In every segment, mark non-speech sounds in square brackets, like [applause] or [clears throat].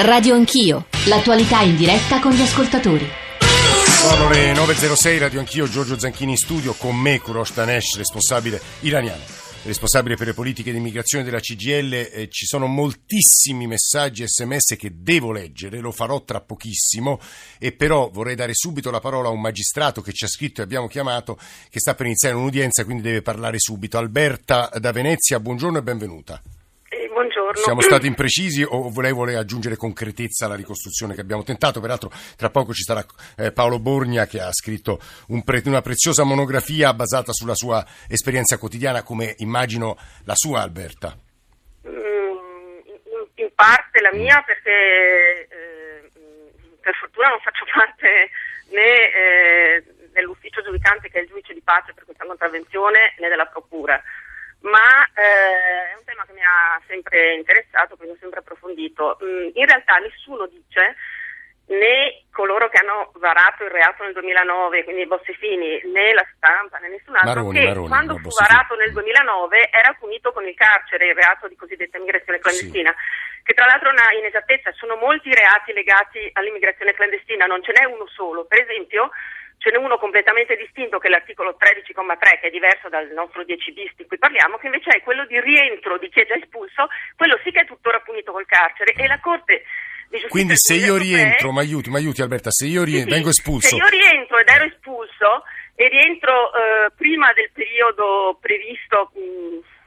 Radio Anch'io, l'attualità in diretta con gli ascoltatori. Sono le 9.06, Radio Anch'io, Giorgio Zanchini in studio, con me Kurosh Danesh, responsabile iraniano, responsabile per le politiche di immigrazione della CGL. Eh, ci sono moltissimi messaggi sms che devo leggere, lo farò tra pochissimo, e però vorrei dare subito la parola a un magistrato che ci ha scritto e abbiamo chiamato, che sta per iniziare un'udienza, quindi deve parlare subito. Alberta da Venezia, buongiorno e benvenuta. Buongiorno. Siamo stati imprecisi o volei, volei aggiungere concretezza alla ricostruzione che abbiamo tentato? Peraltro tra poco ci sarà eh, Paolo Borgna che ha scritto un pre, una preziosa monografia basata sulla sua esperienza quotidiana, come immagino la sua Alberta. Mm, in parte la mia perché eh, per fortuna non faccio parte né eh, dell'ufficio giudicante che è il giudice di pace per questa contravvenzione né della procura ma eh, è un tema che mi ha sempre interessato, quindi ho sempre approfondito. Mm, in realtà nessuno dice, né coloro che hanno varato il reato nel 2009, quindi i Bossifini, né la stampa, né nessun altro, Maroni, che Maroni, quando no, fu Bossifini. varato nel 2009 era punito con il carcere, il reato di cosiddetta immigrazione clandestina. Che tra l'altro è una inesattezza, sono molti reati legati all'immigrazione clandestina, non ce n'è uno solo. Per esempio, ce n'è uno completamente distinto che è l'articolo 13,3 che è diverso dal nostro 10 bis di cui parliamo, che invece è quello di rientro di chi è già espulso, quello sì che è tuttora punito col carcere. E la Corte Quindi se io rientro, mi aiuti, mi aiuti Alberta, se io rientro, sì, vengo espulso, Se io rientro ed ero espulso e rientro eh, prima del periodo previsto mh,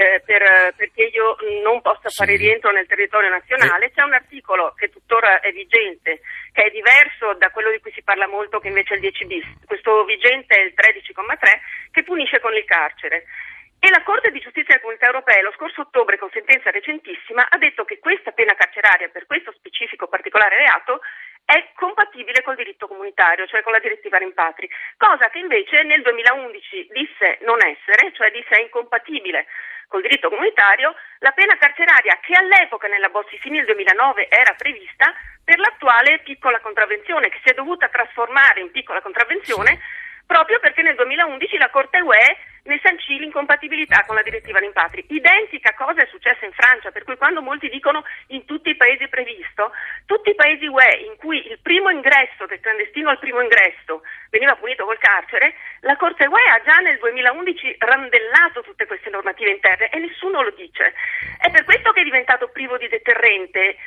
eh, per- perché io non possa Sì. fare rientro nel territorio nazionale, c'è un articolo che tuttora è vigente, che è diverso da quello di cui si parla molto, che invece è il 10 bis. Questo vigente è il 13,3 che punisce con il carcere. E la Corte di giustizia della Comunità Europea lo scorso ottobre, con sentenza recentissima, ha detto che questa pena carceraria per questo specifico particolare reato è compatibile col diritto comunitario, cioè con la direttiva rimpatri, cosa che invece nel 2011 disse non essere, cioè disse è incompatibile col diritto comunitario, la pena carceraria che all'epoca nella Bossi-Fini del 2009 era prevista per l'attuale piccola contravvenzione che si è dovuta trasformare in piccola contravvenzione proprio perché nel 2011 la Corte UE ne sancì l'incompatibilità con la direttiva rimpatri. Identica cosa è successa in Francia, per cui quando molti dicono in tutti i paesi è previsto, tutti i paesi UE in cui il primo ingresso del clandestino al primo ingresso veniva punito col carcere, la Corte UE ha già nel 2011 randellato tutte queste normative interne e nessuno lo dice. È per questo che è diventato privo di deterrente.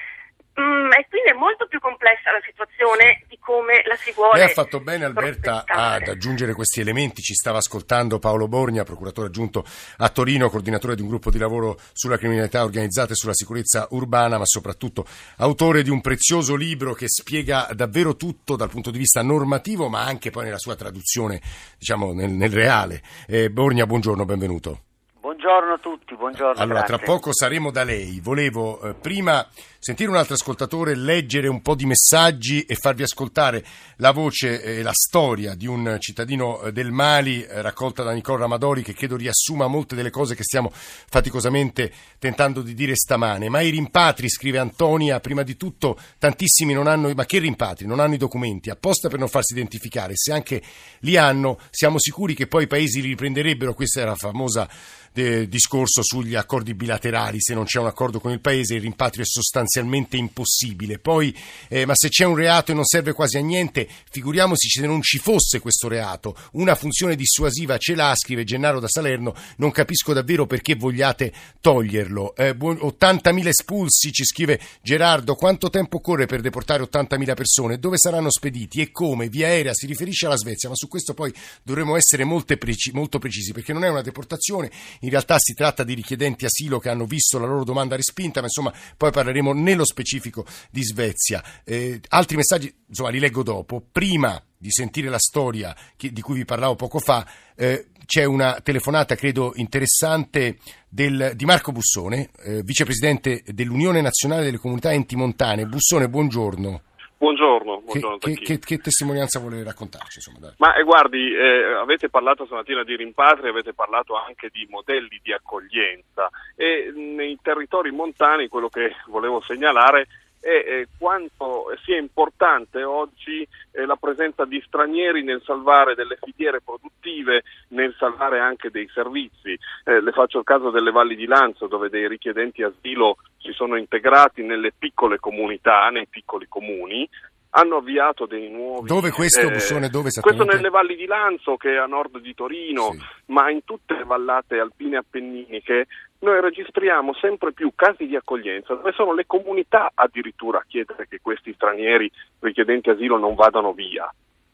Mm, e quindi è molto più complessa la situazione di come la si vuole. Lei ha fatto bene Alberta ad aggiungere questi elementi, ci stava ascoltando Paolo Borgna, procuratore aggiunto a Torino, coordinatore di un gruppo di lavoro sulla criminalità organizzata e sulla sicurezza urbana, ma soprattutto autore di un prezioso libro che spiega davvero tutto dal punto di vista normativo, ma anche poi nella sua traduzione, diciamo, nel, nel reale. Eh, Borgna, buongiorno, benvenuto. Buongiorno a tutti, buongiorno. Allora, grazie. tra poco saremo da lei. Volevo eh, prima sentire un altro ascoltatore, leggere un po' di messaggi e farvi ascoltare la voce e la storia di un cittadino eh, del Mali eh, raccolta da Nicole Ramadori che credo riassuma molte delle cose che stiamo faticosamente tentando di dire stamane. Ma i rimpatri, scrive Antonia, prima di tutto tantissimi non hanno, ma che rimpatri? Non hanno i documenti, apposta per non farsi identificare. Se anche li hanno, siamo sicuri che poi i paesi li riprenderebbero. Questa era la famosa eh, discorso sugli accordi bilaterali, se non c'è un accordo con il paese il rimpatrio è sostanzialmente impossibile. Poi, eh, ma se c'è un reato e non serve quasi a niente, figuriamoci se non ci fosse questo reato. Una funzione dissuasiva ce l'ha, scrive Gennaro da Salerno, non capisco davvero perché vogliate toglierlo. Eh, buon- 80.000 espulsi, ci scrive Gerardo, quanto tempo occorre per deportare 80.000 persone? Dove saranno spediti e come? Via aerea si riferisce alla Svezia, ma su questo poi dovremo essere preci- molto precisi perché non è una deportazione, in realtà si tratta di richiedenti asilo che hanno visto la loro domanda respinta, ma insomma poi parleremo nello specifico di Svezia. Eh, altri messaggi, insomma, li leggo dopo. Prima di sentire la storia che- di cui vi parlavo poco fa, eh, c'è una telefonata, credo, interessante del- di Marco Bussone, eh, vicepresidente dell'Unione Nazionale delle Comunità Enti Montane. Bussone, buongiorno. Buongiorno, Che, buongiorno che- che- che testimonianza vuole raccontarci? Insomma, dai. Ma eh, guardi, eh, avete parlato stamattina di rimpatri, avete parlato anche di modelli di accoglienza e nei territori montani quello che volevo segnalare è quanto sia importante oggi eh, la presenza di stranieri nel salvare delle filiere produttive, nel salvare anche dei servizi. Eh, le faccio il caso delle valli di Lanzo dove dei richiedenti asilo si sono integrati nelle piccole comunità, nei piccoli comuni, hanno avviato dei nuovi... Dove questo, eh, Bussone, dove Questo nelle valli di Lanzo, che è a nord di Torino, Sì. ma in tutte le vallate alpine appenniniche, noi registriamo sempre più casi di accoglienza, dove sono le comunità addirittura a chiedere che questi stranieri richiedenti asilo non vadano via.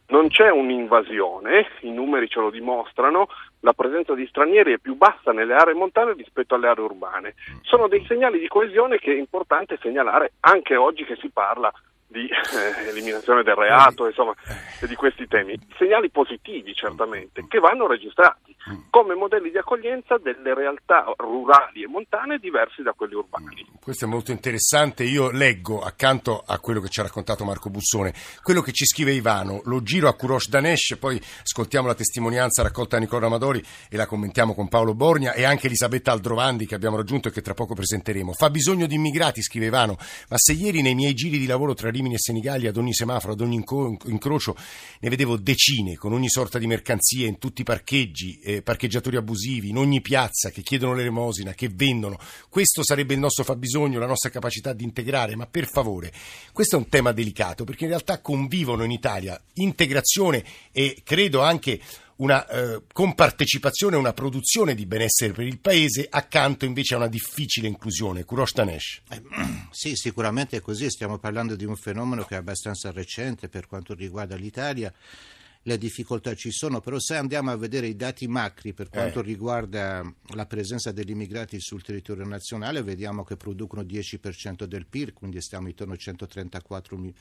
Non c'è un'invasione, i numeri ce lo dimostrano, la presenza di stranieri è più bassa nelle aree montane rispetto alle aree urbane. Sono dei segnali di coesione che è importante segnalare anche oggi che si parla di eh, eliminazione del reato, insomma, e di questi temi. Segnali positivi certamente, che vanno registrati come modelli di accoglienza delle realtà rurali e montane diversi da quelli urbani. Questo è molto interessante. Io leggo accanto a quello che ci ha raccontato Marco Bussone, quello che ci scrive Ivano, lo giro a Kurosh Danesh, poi ascoltiamo la testimonianza raccolta da Nicola Amadori e la commentiamo con Paolo Borgna e anche Elisabetta Aldrovandi che abbiamo raggiunto e che tra poco presenteremo. Fa bisogno di immigrati, scrive Ivano, ma se ieri nei miei giri di lavoro tra Rimini e Senigallia, ad ogni semaforo, ad ogni incrocio, ne vedevo decine con ogni sorta di mercanzie in tutti i parcheggi, eh, parcheggiatori abusivi, in ogni piazza che chiedono l'elemosina, che vendono. Questo sarebbe il nostro fabbisogno, la nostra capacità di integrare, ma per favore, questo è un tema delicato perché in realtà convivono in Italia integrazione e credo anche una eh, compartecipazione, una produzione di benessere per il paese, accanto invece a una difficile inclusione. Kurosh Danesh. Eh, [clears throat] sì, sicuramente è così, stiamo parlando di un fenomeno che è abbastanza recente per quanto riguarda l'Italia. Le difficoltà ci sono, però se andiamo a vedere i dati macri per quanto Eh. riguarda la presenza degli immigrati sul territorio nazionale, vediamo che producono 10% del PIL, quindi stiamo intorno a 134 mi-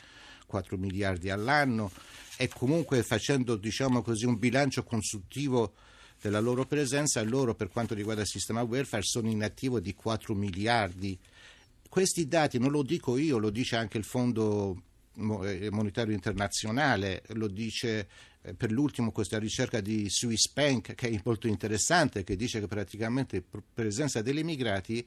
4 miliardi all'anno e comunque facendo diciamo così, un bilancio consultivo della loro presenza, loro per quanto riguarda il sistema welfare sono in attivo di 4 miliardi. Questi dati non lo dico io, lo dice anche il Fondo eh, Monetario Internazionale, lo dice eh, per l'ultimo questa ricerca di Swiss Bank che è molto interessante, che dice che praticamente la presenza degli immigrati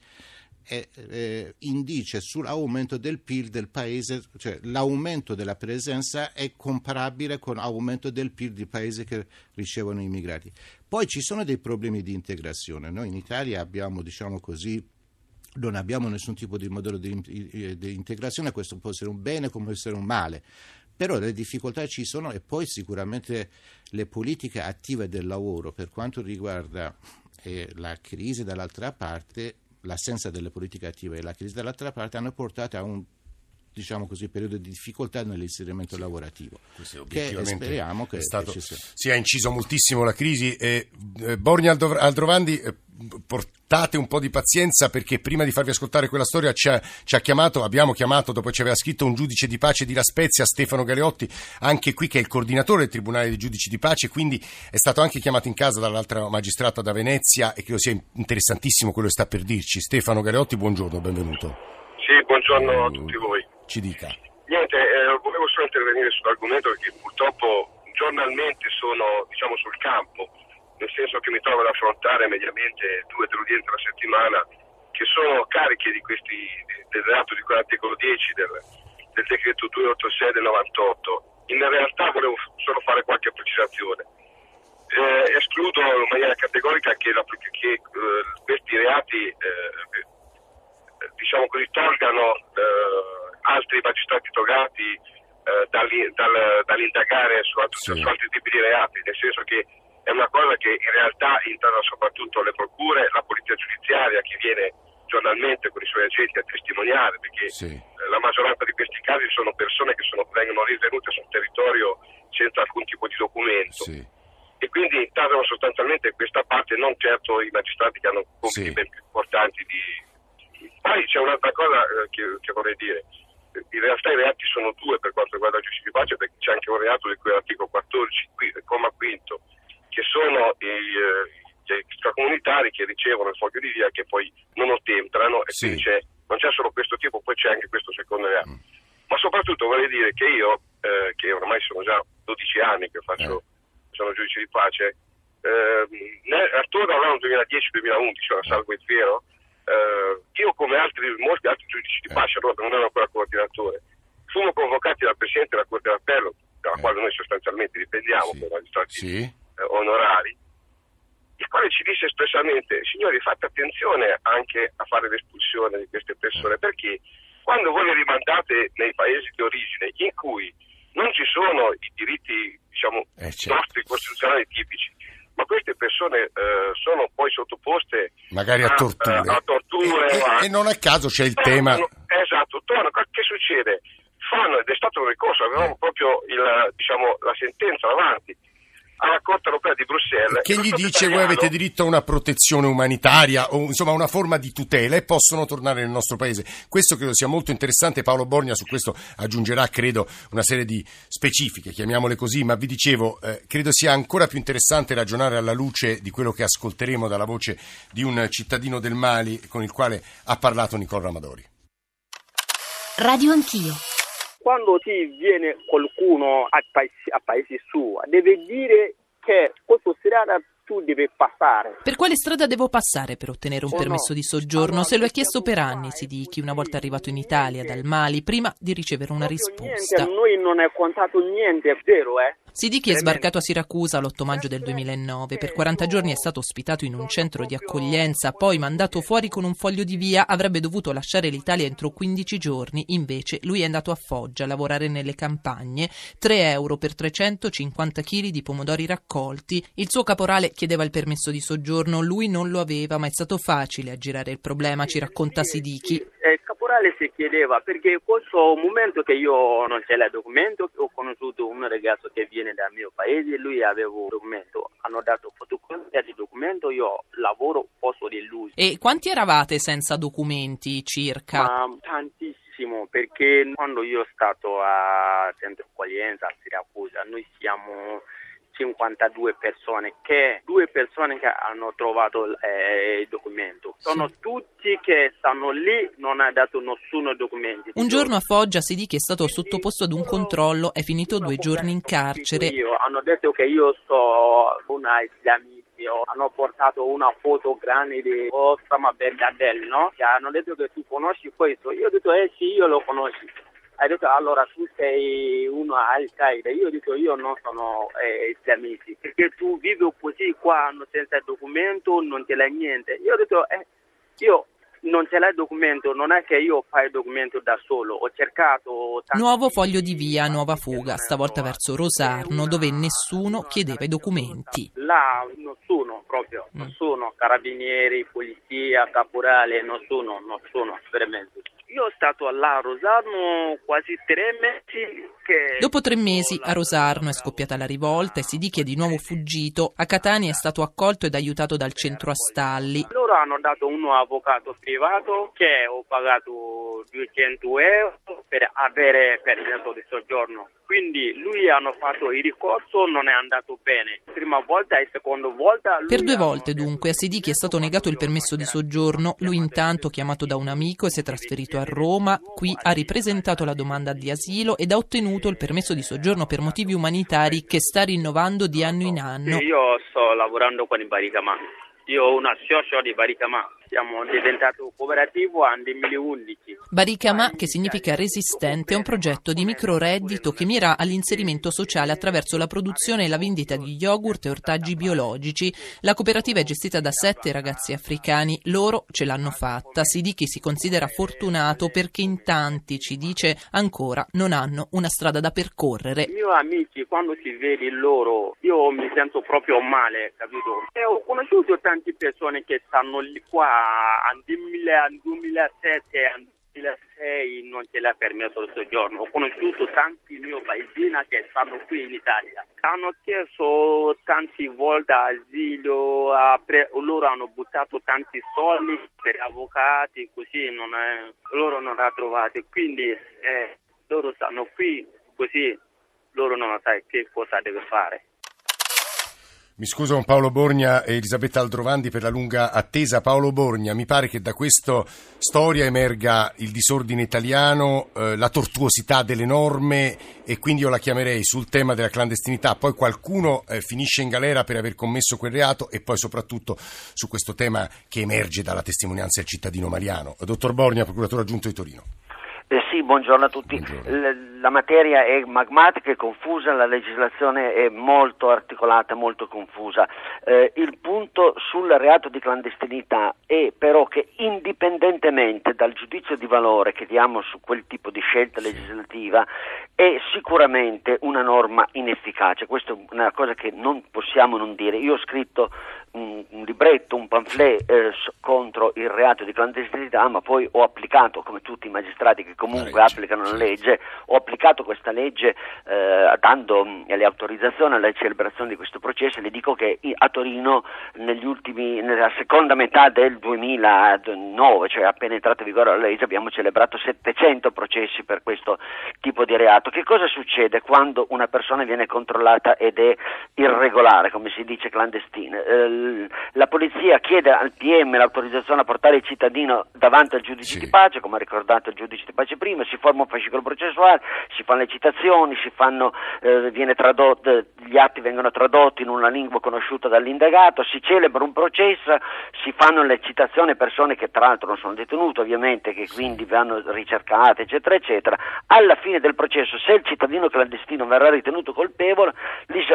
è, eh, indice sull'aumento del PIL del paese, cioè l'aumento della presenza è comparabile con l'aumento del PIL di paesi che ricevono immigrati. Poi ci sono dei problemi di integrazione. Noi in Italia abbiamo, diciamo così, non abbiamo nessun tipo di modello di, di integrazione, questo può essere un bene come può essere un male, però le difficoltà ci sono e poi sicuramente le politiche attive del lavoro per quanto riguarda eh, la crisi dall'altra parte, l'assenza delle politiche attive e la crisi dall'altra parte hanno portato a un diciamo così, periodo di difficoltà nell'inserimento lavorativo. Questo Che speriamo che, è stato- che ci sia. si è inciso moltissimo la crisi e eh, Borgna Aldov- Aldrovandi eh, portate un po' di pazienza perché prima di farvi ascoltare quella storia ci ha, ci ha chiamato, abbiamo chiamato dopo ci aveva scritto un giudice di pace di La Spezia, Stefano Galeotti, anche qui che è il coordinatore del Tribunale dei Giudici di Pace, quindi è stato anche chiamato in casa dall'altra magistrata da Venezia e credo sia interessantissimo quello che sta per dirci. Stefano Galeotti, buongiorno, benvenuto. Sì, buongiorno a tutti voi. Ci dica. Niente, eh, volevo solo intervenire sull'argomento perché purtroppo giornalmente sono diciamo, sul campo, nel senso che mi trovo ad affrontare mediamente due udienze alla settimana che sono cariche di questi, del reato di cui all'articolo 10 del, del decreto 286 del 98. In realtà volevo solo fare qualche precisazione. Eh, escludo in maniera categorica che, la- che, eh, questi reati eh, diciamo così, tolgano eh, altri magistrati togati eh, dall'i- dal- dall'indagare su, alt- Sì. su altri tipi di reati, nel senso che è una cosa che in realtà interessa soprattutto le procure, la polizia giudiziaria che viene giornalmente con i suoi agenti a testimoniare, perché Sì. eh, la maggioranza di questi casi sono persone che sono- vengono rinvenute sul territorio senza alcun tipo di documento Sì. e quindi intasano sostanzialmente questa parte, non certo i magistrati che hanno compiti Sì. ben più importanti di... Poi c'è un'altra cosa eh, che, che vorrei dire. In realtà i reati sono due per quanto riguarda il giudice di pace, perché c'è anche un reato di cui è l'articolo 14, qui- comma quinto, che sono i, eh, gli extracomunitari che ricevono il foglio di via che poi non ottemperano e Sì. quindi c'è, non c'è solo questo tipo, poi c'è anche questo secondo reato. Ma soprattutto vorrei dire che io, eh, che ormai sono già 12 anni che faccio, sono giudice di pace, ne- attorno all'anno 2010-2011, ora salvo il vero, eh, io come altri, molti altri giudici di Eh. pace, allora non ero ancora coordinatore, fummo convocati dal Presidente della Corte d'Appello, dalla Eh. quale noi sostanzialmente dipendiamo Sì. come magistrati Sì. eh, onorari, il quale ci disse espressamente, signori fate attenzione anche a fare l'espulsione di queste persone, perché quando voi le rimandate nei paesi di origine in cui non ci sono i diritti diciamo, Eh, certo. nostri costituzionali tipici, ma queste persone eh, sono poi sottoposte Magari a torture. a, torture E- a- e non a caso c'è il tema- Esatto, tornano. Che succede? Fanno, ed è stato un ricorso, avevamo proprio il, diciamo, la sentenza davanti alla Corte europea di Bruxelles. Che gli dice voi italiano- avete diritto a una protezione umanitaria o insomma una forma di tutela e possono tornare nel nostro paese. Questo credo sia molto interessante. Paolo Borgna su questo aggiungerà, credo, una serie di specifiche, chiamiamole così, ma vi dicevo, eh, credo sia ancora più interessante ragionare alla luce di quello che ascolteremo dalla voce di un cittadino del Mali con il quale ha parlato Nicola Ramadori. Radio Anch'io. Quando ti viene qualcuno a paesi, a paesi suo, deve dire che questa strada tu devi passare. Per quale strada devo passare per ottenere un Oh, permesso no. di soggiorno? Allora, Se lo è chiesto per anni, si dichi, una volta arrivato in Italia, dal Mali, prima di ricevere una risposta. Niente, noi non è contato niente, zero, eh. Siddiqui è sbarcato a Siracusa l'8 maggio del 2009. Per 40 giorni è stato ospitato in un centro di accoglienza, poi mandato fuori con un foglio di via. Avrebbe dovuto lasciare l'Italia entro 15 giorni. Invece lui è andato a Foggia a lavorare nelle campagne. 3 euro per 350 kg di pomodori raccolti. Il suo caporale chiedeva il permesso di soggiorno, lui non lo aveva, ma è stato facile aggirare il problema, ci racconta Siddiqui. Eh, Il caporale si chiedeva perché questo momento che io non c'è il documento, ho conosciuto un ragazzo che viene dal mio paese, lui aveva un documento, hanno dato fotocopia di documento, io lavoro posto di lui. E quanti eravate senza documenti circa? Ma tantissimo, perché quando io sono stato a centro accoglienza a Siracusa, noi siamo 52 persone, che due persone che hanno trovato eh, il documento. Sono tutti che stanno lì, non ha dato nessuno documento. Un giorno a Foggia Siddiqui è stato sottoposto ad un controllo, è finito due giorni in carcere. Io, hanno detto che io sono una islamizio, hanno portato una foto grande di Osama Bergadelli, no? Che hanno detto che tu conosci questo. Io ho detto, eh sì, io lo conosco. Ha detto, allora tu sei uno Al-Qaeda. Io ho detto, io non sono eh, islamiti, perché tu vivi così qua, senza documento, non ce l'hai niente. Io ho detto, eh, io non ce l'hai il documento, non è che io fai il documento da solo, ho cercato... Nuovo foglio di via, nuova fuga, stavolta verso Rosarno, dove nessuno chiedeva i documenti. Là nessuno proprio, Mm. nessuno, carabinieri, polizia, caporale, nessuno, nessuno, veramente. Io sono stato là a Rosarno quasi tre mesi che... Dopo tre mesi a Rosarno è scoppiata la rivolta e Siddiqui è di nuovo fuggito. A Catania è stato accolto ed aiutato dal centro Astalli. Loro hanno dato uno avvocato privato che ho pagato 200 euro per avere permesso di soggiorno. Quindi lui hanno fatto il ricorso, non è andato bene. Prima volta e seconda volta... Per due volte dunque a Siddiqui è stato negato il permesso di soggiorno. Lui intanto, chiamato da un amico, si è trasferito a Roma. Qui ha ripresentato la domanda di asilo ed ha ottenuto il permesso di soggiorno per motivi umanitari che sta rinnovando di anno in anno. Io sto lavorando con i Baricama. Io ho una socio di Baricama. Siamo diventati cooperativo nel 2011. Baricama, che significa resistente, è un progetto di microreddito che mira all'inserimento sociale attraverso la produzione e la vendita di yogurt e ortaggi biologici. La cooperativa è gestita da sette ragazzi africani, loro ce l'hanno fatta. Siddiqui si considera fortunato perché in tanti, ci dice, ancora non hanno una strada da percorrere. I miei amici, quando si vede loro, io mi sento proprio male, capito? E ho conosciuto tante persone che stanno lì qua nel 2000 nel 2007 nel 2006 non ce l'ha permesso il soggiorno. Ho conosciuto tanti miei paesini che stanno qui in Italia. Hanno chiesto tante volte asilo, ha pre- loro hanno buttato tanti soldi per avvocati, così non è- loro non l'hanno trovato. Quindi eh, loro stanno qui così loro non sanno che cosa deve fare. Mi scuso con Paolo Borgna e Elisabetta Aldrovandi per la lunga attesa. Paolo Borgna, mi pare che da questa storia emerga il disordine italiano, eh, la tortuosità delle norme e quindi io la chiamerei sul tema della clandestinità. Poi qualcuno eh, finisce in galera per aver commesso quel reato e poi soprattutto su questo tema che emerge dalla testimonianza del cittadino mariano. Dottor Borgna, procuratore aggiunto di Torino. Eh sì, buongiorno a tutti. Buongiorno. La materia è magmatica e confusa, la legislazione è molto articolata, molto confusa. Eh, il punto sul reato di clandestinità è però che indipendentemente dal giudizio di valore che diamo su quel tipo di scelta legislativa è sicuramente una norma inefficace. Questa è una cosa che non possiamo non dire. Io ho scritto un, un libretto, un pamphlet eh, contro il reato di clandestinità, ma poi ho applicato, come tutti i magistrati che comunque La legge, applicano la legge, ho applicato questa legge eh, dando mh, le autorizzazioni alla celebrazione di questo processo e le dico che a Torino negli ultimi, nella seconda metà del 2009, cioè appena entrata in vigore la legge, abbiamo celebrato 700 processi per questo tipo di reato. Che cosa succede quando una persona viene controllata ed è irregolare, come si dice clandestina? Eh, la polizia chiede al PM l'autorizzazione a portare il cittadino davanti al giudice Sì. di pace, come ha ricordato il giudice di pace prima, si forma un fascicolo processuale, si fanno le citazioni, si fanno, eh, viene tradotto, gli atti vengono tradotti in una lingua conosciuta dall'indagato, si celebra un processo, si fanno le citazioni a persone che tra l'altro non sono detenute ovviamente, che quindi vanno ricercate, eccetera, eccetera. Alla fine del processo, se il cittadino clandestino verrà ritenuto colpevole,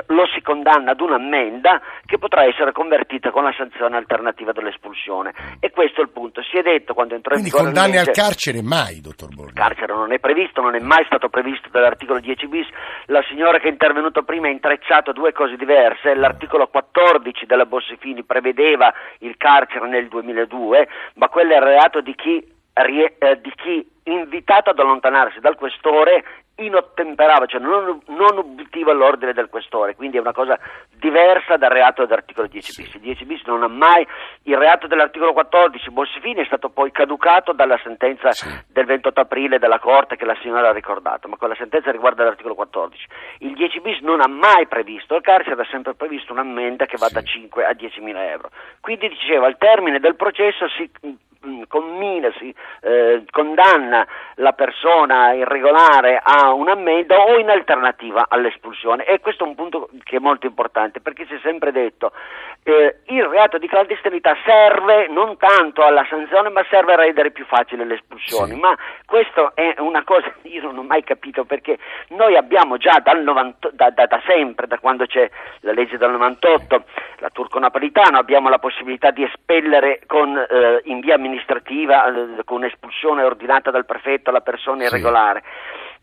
lo si condanna ad un'ammenda che potrà essere convertita con la sanzione alternativa dell'espulsione. E questo è il punto. Si è detto quando entrò in Quindi vigore la condanne al carcere mai, dottor Borghi. Carcere non è previsto, non è mai stato previsto dall'articolo 10 bis. La signora che è intervenuta prima ha intrecciato due cose diverse. L'articolo 14 della Bossifini prevedeva il carcere nel 2002, ma quello è il reato di chi, eh, di chi, invitato ad allontanarsi dal questore, inottemperava, cioè non, non ubbidiva l'ordine del questore, quindi è una cosa diversa dal reato dell'articolo 10 bis. Il 10 bis non ha mai il reato dell'articolo 14 Borsifini è stato poi caducato dalla sentenza sì. del 28 aprile della Corte che la signora ha ricordato, ma quella sentenza riguarda l'articolo 14. Il 10 bis non ha mai previsto il carcere, ha sempre previsto un'ammenda che va sì. da 5 a 10 mila euro. Quindi diceva al termine del processo si mm, mm, mh, 2000 si eh, condanna la persona irregolare a un ammenda o in alternativa all'espulsione. E questo è un punto che è molto importante perché si è sempre detto eh, il reato di clandestinità serve non tanto alla sanzione ma serve a rendere più facile le espulsioni Sì. ma questo è una cosa che io non ho mai capito perché noi abbiamo già dal 90 da, da- da sempre, da quando c'è la legge del 98, la turco-napolitano, abbiamo la possibilità di espellere con, eh, in via amministrativa, eh, con espulsione ordinata dal prefetto la persona Sì.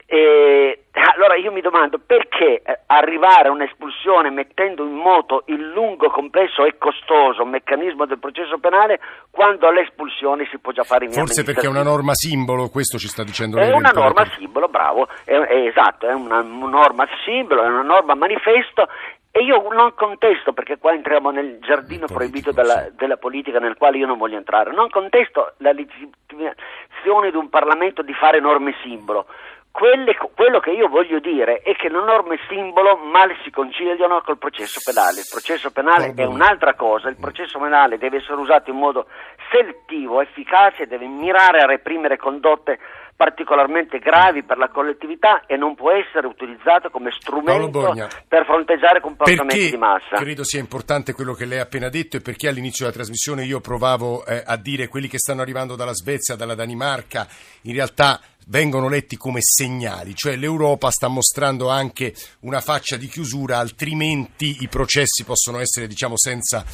E, [laughs] allora io mi domando perché eh, arrivare a un'espulsione mettendo in moto il lungo, complesso e costoso meccanismo del processo penale quando all'espulsione si può già fare in via Forse perché è una norma simbolo, questo ci sta dicendo È lei. una del norma Pareto. simbolo, bravo, è, è esatto, è una norma simbolo, è una norma manifesto e io non contesto, perché qua entriamo nel giardino Nel proibito politico, della, sì. della politica nel quale io non voglio entrare, non contesto la legittimazione di un Parlamento di fare norme simbolo. Quelle- quello che io voglio dire è che le norme simbolo mal si conciliano col processo penale. Il processo penale è un'altra cosa, il processo penale deve essere usato in modo selettivo, efficace, deve mirare a reprimere condotte particolarmente gravi per la collettività e non può essere utilizzato come strumento per fronteggiare comportamenti Perché di massa. credo sia importante quello che lei ha appena detto e perché all'inizio della trasmissione io provavo eh, a dire quelli che stanno arrivando dalla Svezia, dalla Danimarca, in realtà vengono letti come segnali, cioè l'Europa sta mostrando anche una faccia di chiusura, altrimenti i processi possono essere diciamo senza,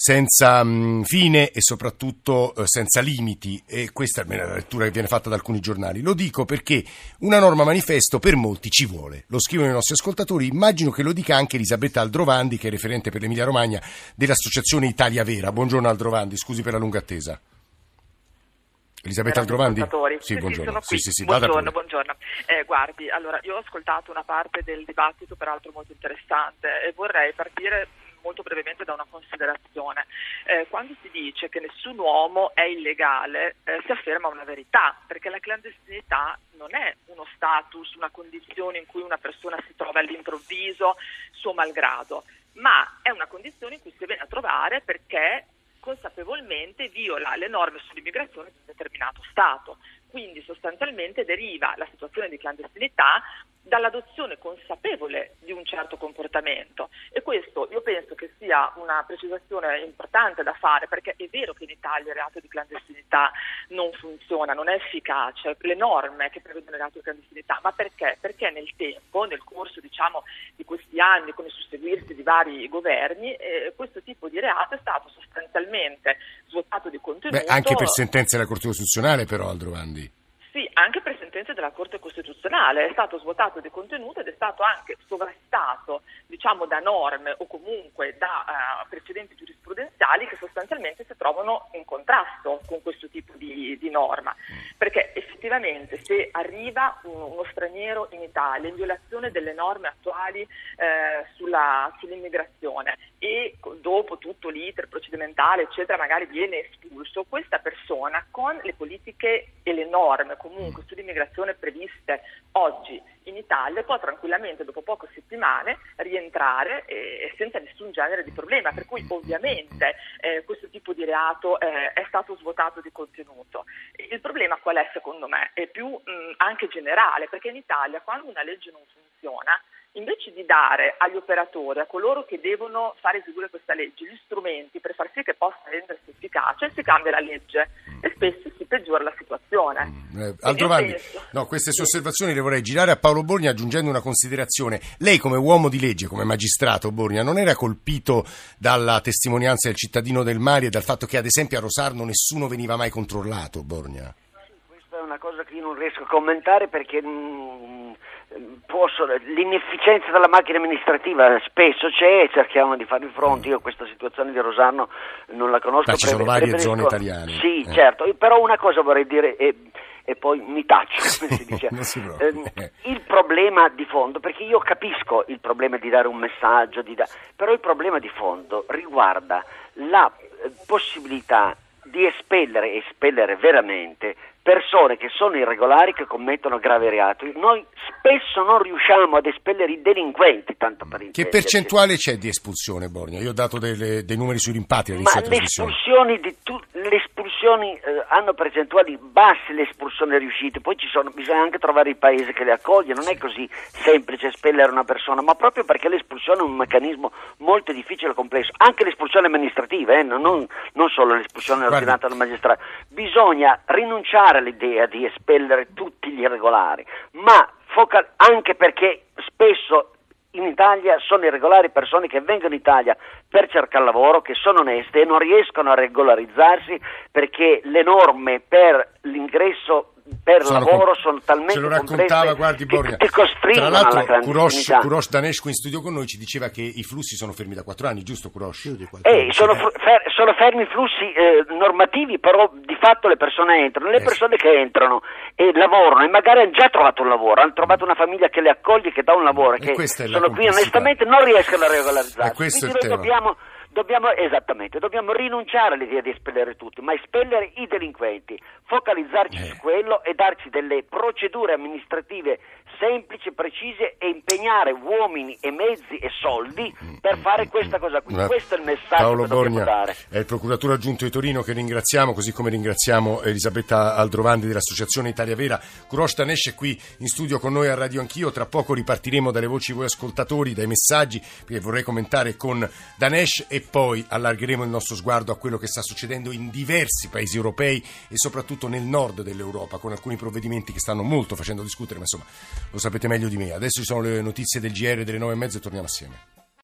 senza mh, fine e soprattutto eh, senza limiti e questa è la lettura che viene fatta da alcuni giornali. Lo dico perché una norma manifesto per molti ci vuole, lo scrivono i nostri ascoltatori, immagino che lo dica anche Elisabetta Aldrovandi che è referente per l'Emilia Romagna dell'associazione Italia Vera. Buongiorno Aldrovandi, scusi per la lunga attesa. Elisabetta Aldrovandi? Sì, buongiorno. Sì, sì, sì, buongiorno, buongiorno. Eh, guardi, allora, io ho ascoltato una parte del dibattito, peraltro molto interessante, e vorrei partire molto brevemente da una considerazione. Eh, quando si dice che nessun uomo è illegale, eh, si afferma una verità, perché la clandestinità non è uno status, una condizione in cui una persona si trova all'improvviso, suo malgrado, ma è una condizione in cui si viene a trovare perché consapevolmente viola le norme sull'immigrazione di un determinato Stato. Quindi sostanzialmente deriva la situazione di clandestinità dall'adozione consapevole di un certo comportamento e questo io penso che sia una precisazione importante da fare perché è vero che in Italia il reato di clandestinità non funziona, non è efficace, le norme che prevedono il reato di clandestinità, ma perché? Perché nel tempo, nel corso diciamo, di questi anni, con il susseguirsi di vari governi, eh, questo tipo di reato è stato sostanzialmente svuotato di contenuto. Beh, anche per sentenze della Corte Costituzionale però, Aldrovandi. Sì, anche per sentenze della Corte Costituzionale è stato svuotato di contenuto ed è stato anche sovrastato diciamo, da norme o comunque da uh, precedenti giurisprudenziali che sostanzialmente si trovano in contrasto con questo tipo di, di norma. Perché effettivamente se arriva uno, uno, straniero in Italia in violazione delle norme attuali eh, sulla, sull'immigrazione e dopo tutto l'iter procedimentale eccetera magari viene espulso, questa persona con le politiche e le norme comunque sull'immigrazione previste oggi in Italia può tranquillamente dopo poche settimane rientrare eh, senza nessun genere di problema, per cui ovviamente eh, questo tipo di reato eh, è stato svuotato di contenuto. Il problema qual è secondo me? È più mh, anche generale, perché in Italia quando una legge non funziona invece di dare agli operatori, a coloro che devono fare eseguire questa legge, gli strumenti per far sì che possa rendersi efficace, si cambia la legge e spesso si peggiora la situazione. Mm, eh, Aldrovandi, no, queste sue osservazioni le vorrei girare a Paolo Borgna aggiungendo una considerazione. Lei come uomo di legge, come magistrato Borgna, non era colpito dalla testimonianza del cittadino del Mari e dal fatto che ad esempio a Rosarno nessuno veniva mai controllato, Borgna? Una cosa che io non riesco a commentare perché... Mh, Posso, l'inefficienza della macchina amministrativa spesso c'è e cerchiamo di fare i fronti. Io questa situazione di Rosarno non la conosco. Ma ci sono varie zone italiane. Sì, eh. certo, però una cosa vorrei dire e, e poi mi taccio, [laughs] dice. eh, il problema di fondo, perché io capisco il problema di dare un messaggio, da... però il problema di fondo riguarda la eh, possibilità di espellere, espellere veramente persone che sono irregolari, che commettono gravi reati. Noi spesso non riusciamo ad espellere i delinquenti, tanto per Che percentuale c'è di espulsione, Borgna? Io ho dato delle, dei numeri sui rimpatri all'inizio le espulsioni, tu, le espulsioni eh, hanno percentuali basse, le espulsioni riuscite, poi sono, bisogna anche trovare il paese che le accoglie, non è così semplice espellere una persona, ma proprio perché l'espulsione è un meccanismo molto difficile e complesso, anche l'espulsione amministrativa, eh, non, non, solo l'espulsione ordinata dal magistrato, bisogna rinunciare all'idea di espellere tutti gli irregolari, ma focal- anche perché spesso in Italia sono irregolari persone che vengono in Italia per cercare lavoro, che sono oneste e non riescono a regolarizzarsi perché le norme per l'ingresso per sono lavoro con... sono talmente ce lo raccontava guardi Borgia tra l'altro Kurosh, Kurosh Danesh qui in studio con noi ci diceva che i flussi sono fermi da quattro anni giusto Kurosh? Eh, sono, fer- sono, fermi i flussi eh, normativi però di fatto le persone entrano. Le eh. persone che entrano e lavorano e magari hanno già trovato un lavoro hanno trovato una famiglia che le accoglie che dà un lavoro e che sono qui onestamente non riescono a regolarizzarsi. Quindi noi dobbiamo Dobbiamo, esattamente, dobbiamo rinunciare all'idea di espellere tutti, ma espellere i delinquenti, focalizzarci eh. su quello e darci delle procedure amministrative semplici, precise e impegnare uomini e mezzi e soldi per fare questa cosa qui. Questo è il messaggio Paolo che Borgna dare. è il procuratore aggiunto di Torino che ringraziamo, così come ringraziamo Elisabetta Aldrovandi dell'Associazione Italia Vera. Kurosh Danesh è qui in studio con noi a Radio Anch'io, tra poco ripartiremo dalle voci voi ascoltatori, dai messaggi che vorrei commentare con Danesh e poi allargheremo il nostro sguardo a quello che sta succedendo in diversi paesi europei e soprattutto nel nord dell'Europa con alcuni provvedimenti che stanno molto facendo discutere, ma insomma lo sapete meglio di me. Adesso ci sono le notizie del GR delle nove e mezza e torniamo assieme.